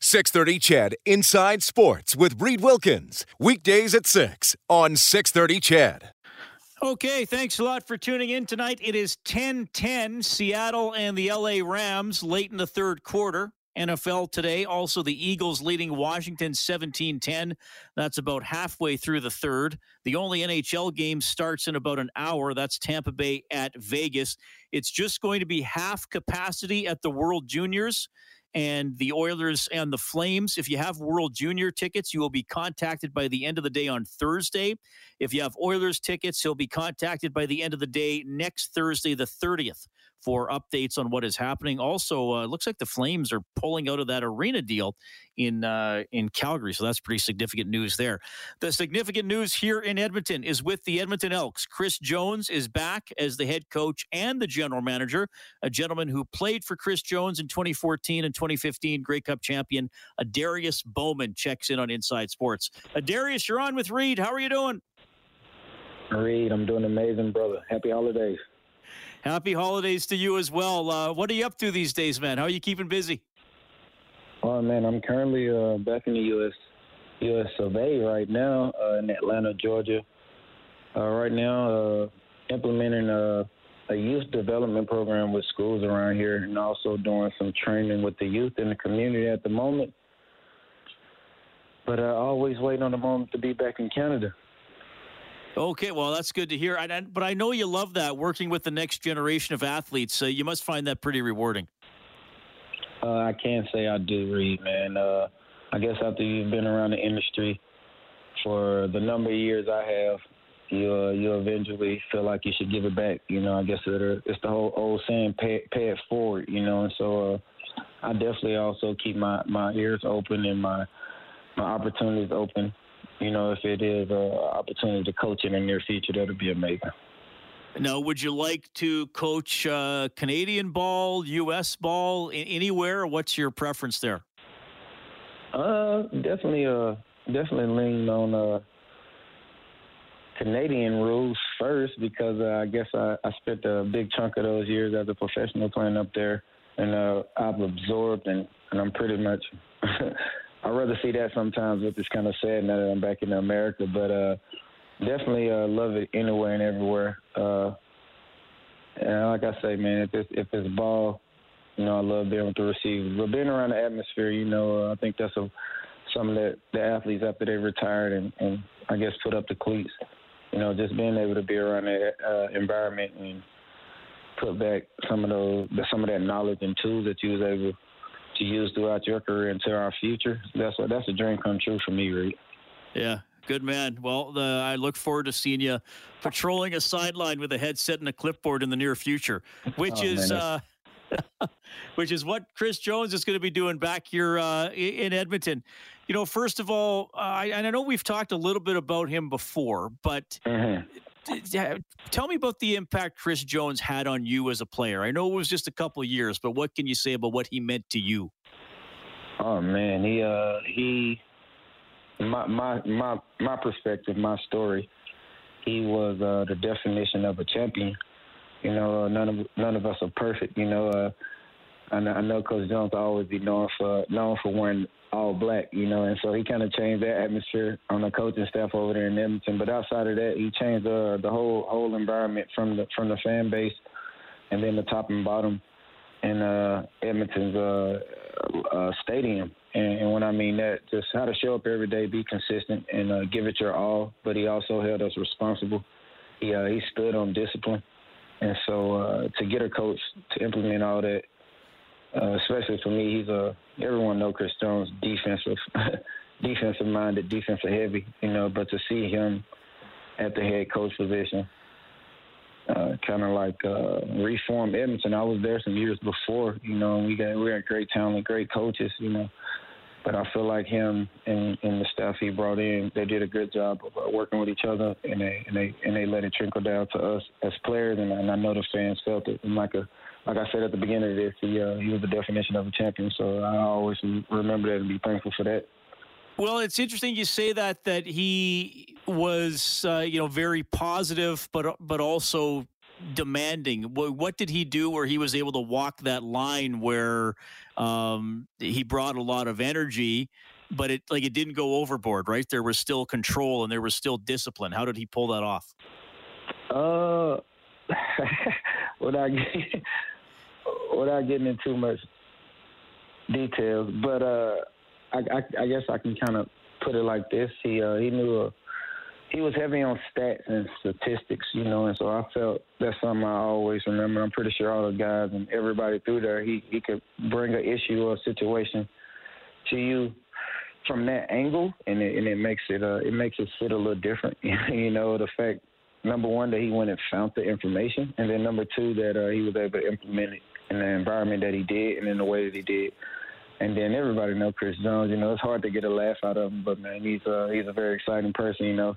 630 CHED Inside Sports with Reed Wilkins. Weekdays at 6 on 630 CHED. Okay, thanks a lot for tuning in tonight. It is 10-10, Seattle and the LA Rams late in the third quarter. NFL today, also the Eagles leading Washington 17-10. That's about halfway through the third. The only NHL game starts in about an hour. That's Tampa Bay at Vegas. It's just going to be half capacity at the World Juniors and the Oilers and the Flames. If you have World Junior tickets, you will be contacted by the end of the day on Thursday. If you have Oilers tickets, you'll be contacted by the end of the day next Thursday, the 30th for updates on what is happening. Also, uh, looks like the Flames are pulling out of that arena deal in uh, in Calgary, so that's pretty significant news there. The significant news here in Edmonton is with the Edmonton Elks. Chris Jones is back as the head coach and the general manager, a gentleman who played for Chris Jones in 2014 and 2015 Grey Cup champion. Adarius Bowman checks in on Inside Sports. Adarius, you're on with Reed. How are you doing? Reed, I'm doing amazing, brother. Happy holidays. Happy holidays to you as well. Uh, what are you up to these days, man? How are you keeping busy? Oh man, I'm currently uh, back in the U.S. U.S. Survey right now uh, in Atlanta, Georgia. Uh, right now, uh, implementing a, a, youth development program with schools around here, and also doing some training with the youth in the community at the moment. But I uh, always waiting on the moment to be back in Canada. Okay, well, that's good to hear. I, but I know you love that working with the next generation of athletes. So you must find that pretty rewarding. Uh, I can't say I do, Reed, man. Uh, I guess after you've been around the industry for the number of years I have, you you eventually feel like you should give it back. You know, I guess it's the whole old saying, pay, pay it forward. You know, and so uh, I definitely also keep my my ears open and my my opportunities open you know, if it is an opportunity to coach in the near future, that'll be amazing. Now, would you like to coach uh, Canadian ball, U.S. ball, anywhere? What's your preference there? Uh, definitely, uh, definitely lean on uh, Canadian rules first because uh, I guess I, I spent a big chunk of those years as a professional playing up there, and uh, I've absorbed and, and I'm pretty much I'd rather see that sometimes, which is kind of sad now that I'm back in America. But uh, definitely uh, love it anywhere and everywhere. Uh, and like I say, man, if it's if it's ball, you know, I love being able to receive. But being around the atmosphere, you know, uh, I think that's a some of the, the athletes after they retired and, and I guess put up the cleats. You know, just being able to be around that uh, environment and put back some of those some of that knowledge and tools that you was able to use throughout your career into our future. That's what that's a dream come true for me, Reed. Yeah, good man. Well, uh, I look forward to seeing you patrolling a sideline with a headset and a clipboard in the near future, which oh, is. Uh, which is what Chris Jones is going to be doing back here uh, in Edmonton. You know, first of all, uh, I, and I know we've talked a little bit about him before, but mm-hmm tell me about the impact Chris Jones had on you as a player. I know it was just a couple years, but what can you say about what he meant to you? Oh man, he uh he my my my my perspective, my story. He was uh the definition of a champion. You know, uh, none of none of us are perfect. You know, uh, I know, I know Coach Jones always be known for known for wearing all black, you know, and so he kind of changed that atmosphere on the coaching staff over there in Edmonton. But outside of that, he changed uh, the whole whole environment from the from the fan base, and then the top and bottom in uh, Edmonton's uh, uh, stadium. And, and when I mean that, just how to show up every day, be consistent, and uh, give it your all. But he also held us responsible. He uh, he stood on discipline, and so uh, to get a coach to implement all that uh, especially for me, he's a everyone know Chris Jones defensive, defensive minded, defensive heavy. You know, but to see him at the head coach position, uh, kind of like uh, reform Edmonton. I was there some years before. You know, we got we got great talent, great coaches. You know, but I feel like him and, and the staff he brought in, they did a good job of uh, working with each other, and they and they and they let it trickle down to us as players, and, and I know the fans felt it. And like a like I said at the beginning of this, he uh, he was the definition of a champion. So I always remember that and be thankful for that. Well, it's interesting you say that that he was uh, you know very positive, but but also demanding. What did he do where he was able to walk that line where um, he brought a lot of energy, but it like it didn't go overboard, right? There was still control and there was still discipline. How did he pull that off? Uh, without without getting into too much details, but uh, I, I, I guess I can kind of put it like this: he uh, he knew a he was heavy on stats and statistics, you know, and so I felt that's something I always remember. I'm pretty sure all the guys and everybody through there, he he could bring an issue or a situation to you from that angle, and it, and it makes it uh it makes it sit a little different. you know, the fact number one that he went and found the information, and then number two that uh, he was able to implement it in the environment that he did and in the way that he did. And then everybody know Chris Jones. You know, it's hard to get a laugh out of him, but man, he's uh, he's a very exciting person. You know,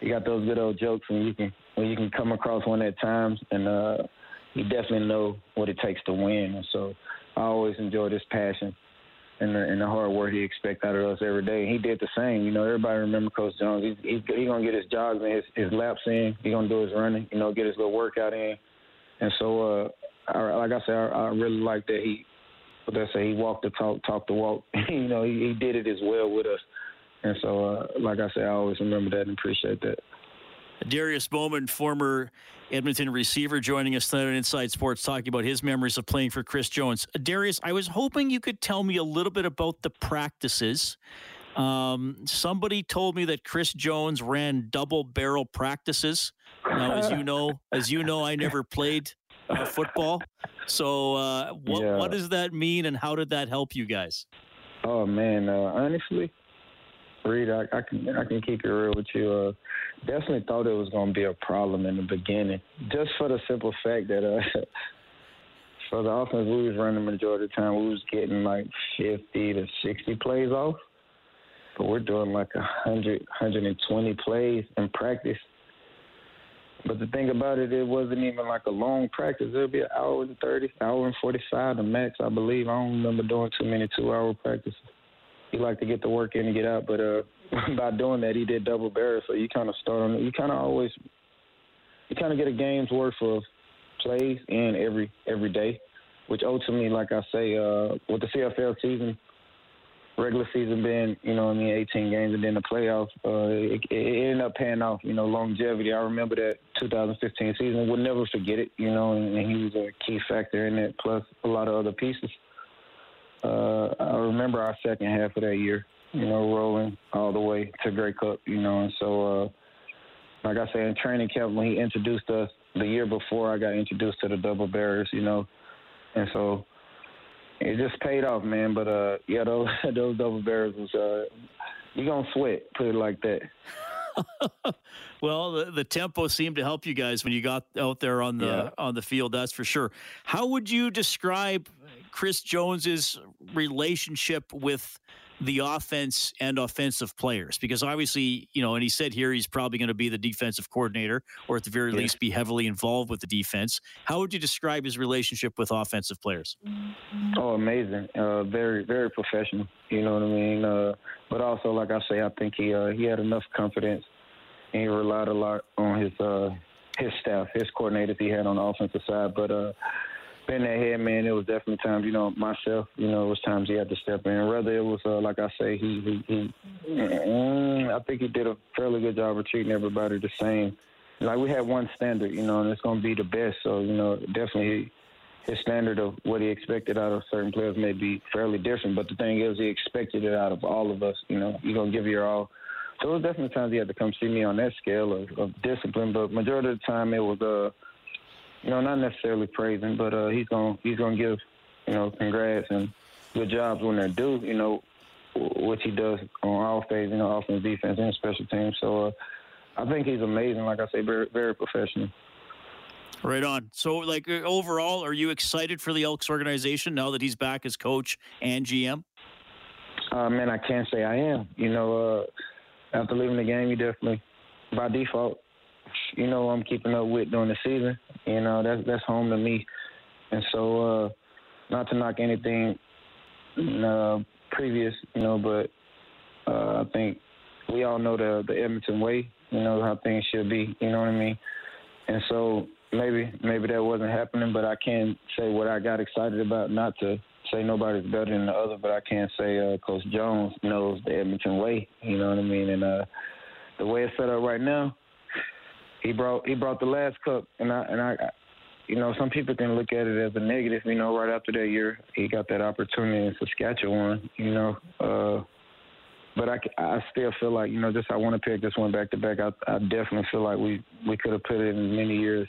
he got those good old jokes when you can when you can come across one at times, and uh, he definitely know what it takes to win. And so I always enjoy this passion and the, and the hard work he expects out of us every day. And he did the same. You know, everybody remember Coach Jones. He's he's, he's gonna get his jogs in, his, his laps in. He's gonna do his running. You know, get his little workout in. And so, uh, I, like I said, I, I really like that he. What they say, he walked the talk, talked the walk. you know, he, he did it as well with us. And so, uh, like I said, I always remember that and appreciate that. Darius Bowman, former Edmonton receiver, joining us tonight on Inside Sports, talking about his memories of playing for Chris Jones. Darius, I was hoping you could tell me a little bit about the practices. Um, somebody told me that Chris Jones ran double barrel practices. Now, as you know, as you know, I never played uh, football. So, uh, what yeah. what does that mean, and how did that help you guys? Oh man, uh, honestly, Reed, I, I, can I can keep it real with you. Uh, definitely thought it was going to be a problem in the beginning, just for the simple fact that uh, for the offense we was running the majority of the time, we was getting like 50 to 60 plays off, but we're doing like 100, 120 plays in practice. But the thing about it, it wasn't even like a long practice. It'll be an hour and 30, hour and 45 the max, I believe. I don't remember doing too many two-hour practices he liked to get the work in and get out. But uh, by doing that, he did double barrel. So you kind of start on. You kind of always you kind of get a game's worth of plays in every every day, which ultimately, like I say, uh, with the CFL season, regular season being you know I mean 18 games and then the playoffs, uh, it, it ended up paying off. You know longevity. I remember that 2015 season. We'll never forget it. You know, and, and he was a key factor in it, plus a lot of other pieces uh, I remember our second half of that year, you know, rolling all the way to Grey Cup, you know, and so, uh, like I said, in training camp when he introduced us the year before, I got introduced to the double barriers, you know, and so it just paid off, man. But uh, yeah, those those double barrels was uh, you gonna sweat, put it like that. well, the, the, tempo seemed to help you guys when you got out there on the yeah. on the field. That's for sure. How would you describe Chris Jones's relationship with the offense and offensive players? Because obviously, you know, and he said here he's probably going to be the defensive coordinator, or at the very yeah. least, be heavily involved with the defense. How would you describe his relationship with offensive players? Oh, amazing! Uh, very, very professional. You know what I mean? Uh, but also, like I say, I think he uh, he had enough confidence, and he relied a lot on his uh, his staff, his coordinators he had on the offensive side. But uh, been that head man, it was definitely times, you know, myself, you know, it was times he had to step in. Whether it was, uh, like I say, he, he, he I think he did a fairly good job of treating everybody the same. Like we had one standard, you know, and it's going to be the best. So, you know, definitely his standard of what he expected out of certain players may be fairly different. But the thing is, he expected it out of all of us. You know, you're going to give your all. So it was definitely times he had to come see me on that scale of, of discipline. But majority of the time, it was, uh, you know, not necessarily praising, but uh, he's gonna he's gonna give, you know, congrats and good jobs when they're due. You know, what he does on all phases, you know, offense, defense, and special teams. So uh, I think he's amazing. Like I say, very very professional. Right on. So, like uh, overall, are you excited for the Elks organization now that he's back as coach and GM? Uh, man, I can't say I am. You know, uh, after leaving the game, you definitely, by default, you know, I'm keeping up with during the season. You know, that's that's home to me. And so, uh, not to knock anything uh, previous, you know, but uh, I think we all know the the Edmonton way. You know how things should be. You know what I mean? And so maybe maybe that wasn't happening, but I can't say what I got excited about. Not to say nobody's better than the other, but I can't say uh, Coach Jones knows the Edmonton way. You know what I mean? And uh, the way it's set up right now, he brought he brought the last cup, and I and I. You know, some people can look at it as a negative. You know, right after that year, he got that opportunity in Saskatchewan. You know, uh, but I, I still feel like you know just I want to pick this one back to back. I, I definitely feel like we we could have put it in many years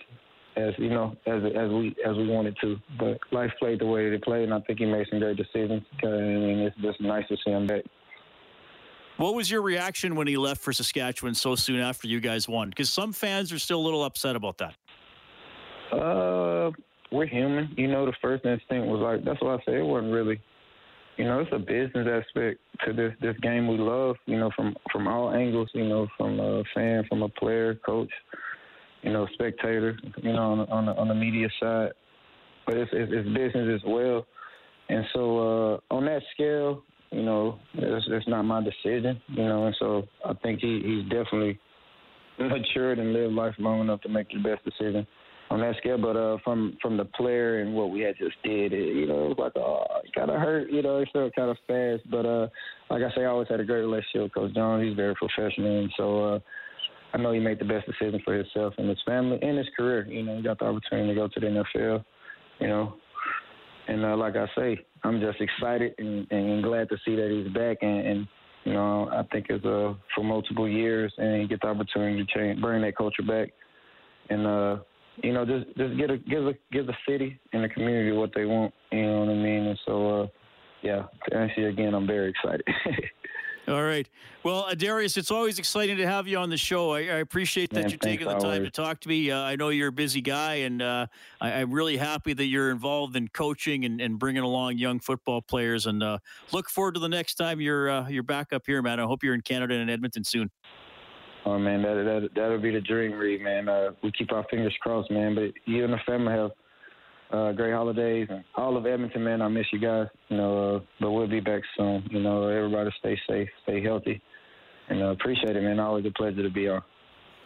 as you know as as we as we wanted to. But life played the way it played, and I think he made some great decisions. Mean, it's just nice to see him back. What was your reaction when he left for Saskatchewan so soon after you guys won? Because some fans are still a little upset about that. Uh, we're human. You know, the first instinct was like that's why I say it wasn't really you know, it's a business aspect to this this game we love. You know, from from all angles. You know, from a fan, from a player, coach, you know, spectator. You know, on the, on the, on the media side, but it's, it's, it's business as well. And so uh, on that scale, you know, it's, it's not my decision. You know, and so I think he he's definitely matured and lived life long enough to make the best decision on that scale. But uh, from from the player and what we had just did, it, you know, it was like oh, it kind of hurt. You know, it felt kind of fast. But uh, like I say, I always had a great relationship with Coach Jones. He's very professional, and so uh, I know he made the best decision for himself and his family and his career. You know, he got the opportunity to go to the NFL. You know, and uh, like I say, I'm just excited and, and glad to see that he's back and. and you know, I think it's uh, for multiple years, and get the opportunity to change, bring that culture back, and uh, you know, just just get a give a give the city and the community what they want. You know what I mean? And so, uh, yeah, to answer you again, I'm very excited. All right. Well, uh, Darius, it's always exciting to have you on the show. I, I appreciate that Man, you're taking the time always. to talk to me. Uh, I know you're a busy guy, and uh, I, am really happy that you're involved in coaching and, and bringing along young football players. And uh, look forward to the next time you're uh, you're back up here, man. I hope you're in Canada and in Edmonton soon. Oh man, that that that'll be the dream, Reed. Man, uh, we keep our fingers crossed, man. But you and the family have uh, great holidays, all of Edmonton, man. I miss you guys. You know, uh, but we'll be back soon. You know, everybody stay safe, stay healthy, and uh, appreciate it, man. Always a pleasure to be on.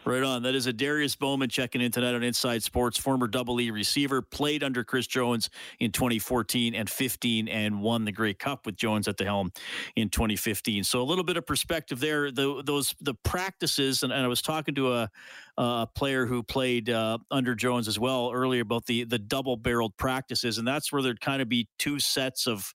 Right on. That is Adarius Bowman checking in tonight on Inside Sports, former Double E receiver, played under Chris Jones in 2014 and 15, and won the Grey Cup with Jones at the helm in 2015. So a little bit of perspective there. The, those the practices, and, and I was talking to a, a player who played uh, under Jones as well earlier about the the double barreled practices, and that's where there'd kind of be two sets of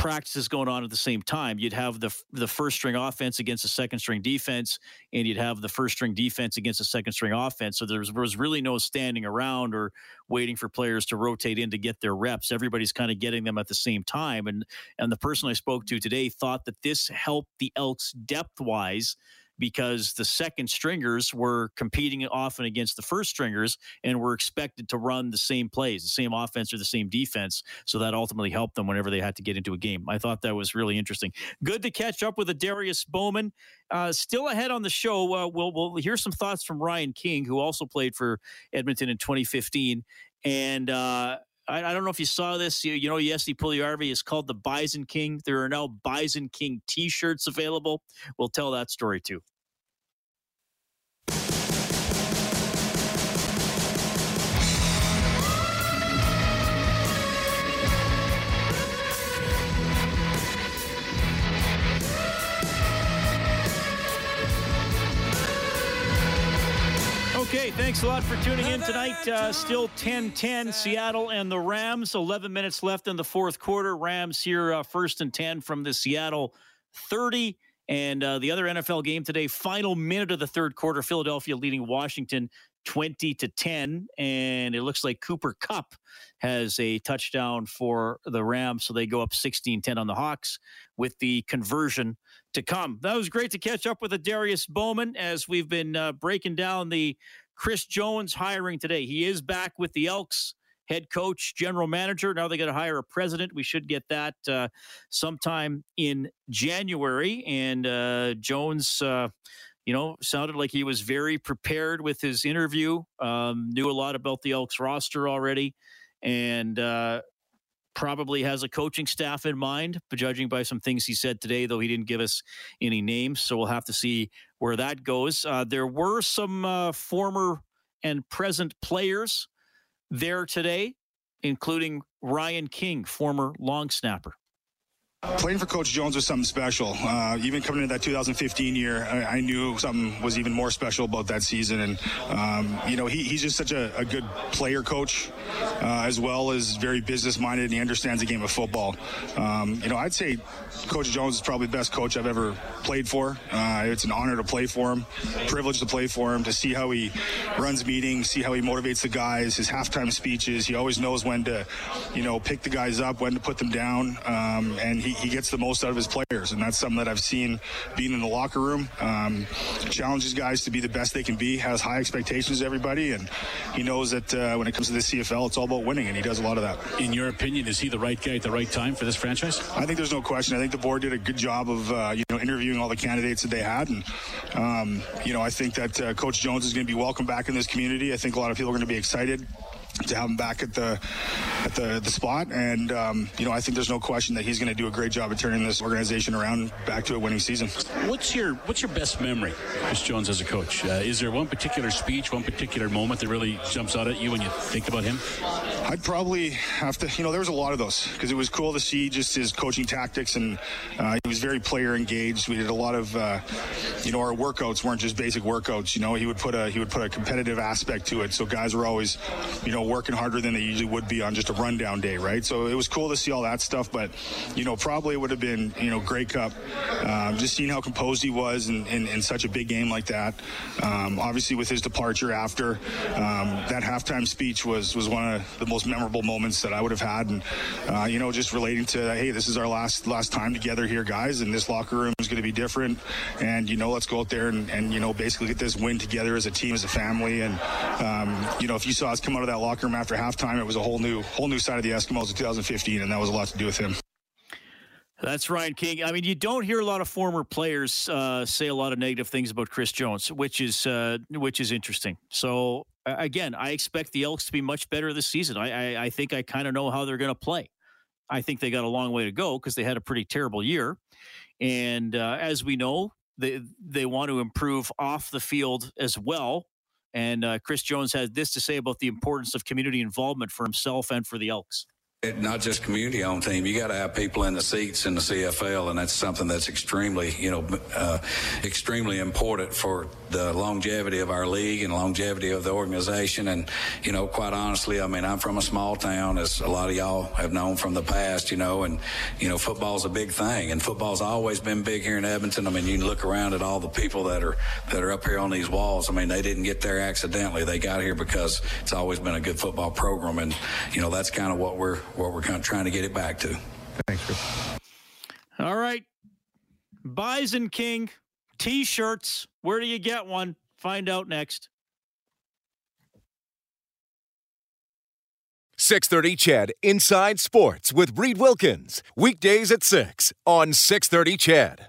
practices going on at the same time. You'd have the the first string offense against the second string defense, and you'd have the first string defense against the second string offense. So there was, was really no standing around or waiting for players to rotate in to get their reps. Everybody's kind of getting them at the same time. And and the person I spoke to today thought that this helped the Elks depth wise because the second stringers were competing often against the first stringers and were expected to run the same plays, the same offense or the same defense. So that ultimately helped them whenever they had to get into a game. I thought that was really interesting. Good to catch up with Adarius Bowman. Uh, still ahead on the show, uh, we'll, we'll hear some thoughts from Ryan King, who also played for Edmonton in 2015. And, uh, I, don't know if you saw this. You, you know, Jesse Puljujarvi is called the Bison King. There are now Bison King T-shirts available. We'll tell that story too. Thanks a lot for tuning in tonight. Uh, still 10 10, Seattle and the Rams. 11 minutes left in the fourth quarter. Rams here uh, first and 10 from the Seattle 30. And uh, the other NFL game today, final minute of the third quarter, Philadelphia leading Washington 20 to 10. And it looks like Cooper Kupp has a touchdown for the Rams. So they go up 16 10 on the Hawks with the conversion to come. That was great to catch up with Darius Bowman as we've been uh, breaking down the Chris Jones hiring today. He is back with the Elks head coach, general manager. Now they got to hire a president. We should get that uh, sometime in January. And uh, Jones, uh, you know, sounded like he was very prepared with his interview, um, knew a lot about the Elks roster already, and uh, probably has a coaching staff in mind, but judging by some things he said today, though he didn't give us any names. So we'll have to see where that goes. Uh, there were some uh, former and present players there today, including Ryan King, former long snapper. Playing for Coach Jones was something special. Uh, even coming into that 2015 year, I, I, knew something was even more special about that season. And, um, you know, he, he's just such a, a good player coach, uh, as well as very business minded, and he understands the game of football. Um, you know, I'd say Coach Jones is probably the best coach I've ever played for. Uh, it's an honor to play for him, privilege to play for him, to see how he runs meetings, see how he motivates the guys, his halftime speeches. He always knows when to, you know, pick the guys up, when to put them down. Um, and he he, he gets the most out of his players, and that's something that I've seen being in the locker room. Um, challenges guys to be the best they can be, has high expectations of everybody, and he knows that uh, when it comes to the CFL, it's all about winning, and he does a lot of that. In your opinion, is he the right guy at the right time for this franchise? I think there's no question. I think the board did a good job of uh, you know interviewing all the candidates that they had, and um, you know I think that uh, Coach Jones is going to be welcome back in this community. I think a lot of people are going to be excited to have him back at the at the, the spot. And um, you know, I think there's no question that he's going to do a great job of turning this organization around back to a winning season. What's your What's your best memory, Chris Jones, as a coach? Uh, is there one particular speech, one particular moment that really jumps out at you when you think about him? I'd probably have to. You know, there was a lot of those because it was cool to see just his coaching tactics, and uh, he was very player engaged. We did a lot of, uh, you know, our workouts weren't just basic workouts. You know, he would put a he would put a competitive aspect to it, so guys were always, you know, working harder than they usually would be on just a rundown day, right? So it was cool to see all that stuff, but you know, probably it would have been you know Grey Cup, um, just seeing how composed he was in, in, in such a big game like that. Um, obviously, with his departure after um, that halftime speech was was one of the most memorable moments that I would have had, and uh, you know, just relating to hey, this is our last last time together here, guys, and this locker room is going to be different, and you know, let's go out there and, and you know basically get this win together as a team, as a family, and um, you know, if you saw us come out of that locker room after halftime, it was a whole new whole new side of the Eskimos in 2015, and that was a lot to do with him. That's Ryan King. I mean, you don't hear a lot of former players uh, say a lot of negative things about Chris Jones, which is uh, which is interesting. So again, I expect the Elks to be much better this season. I I, I think I kind of know how they're going to play. I think they got a long way to go because they had a pretty terrible year, and uh, as we know, they they want to improve off the field as well. And uh, Chris Jones had this to say about the importance of community involvement for himself and for the Elks. It, not just community owned team. You got to have people in the seats in the CFL, and that's something that's extremely, you know, uh, extremely important for the longevity of our league and longevity of the organization. And you know, quite honestly, I mean, I'm from a small town, as a lot of y'all have known from the past, you know, and you know, football's a big thing, and football's always been big here in Edmonton. I mean, you can look around at all the people that are that are up here on these walls. I mean, they didn't get there accidentally. They got here because it's always been a good football program, and you know, that's kind of what we're what we're kind of trying to get it back to. Thanks, Chris. All right. Bison King t shirts. Where do you get one? Find out next. 630 CHED Inside Sports with Reed Wilkins. Weekdays at 6 on 630 CHED.